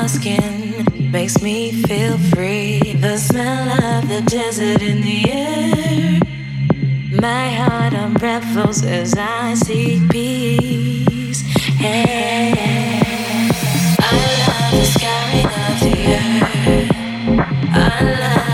my skin makes me feel free. The smell of the desert in the air. My heart unravels as I seek peace. Hey, I love the sky of the earth. I love.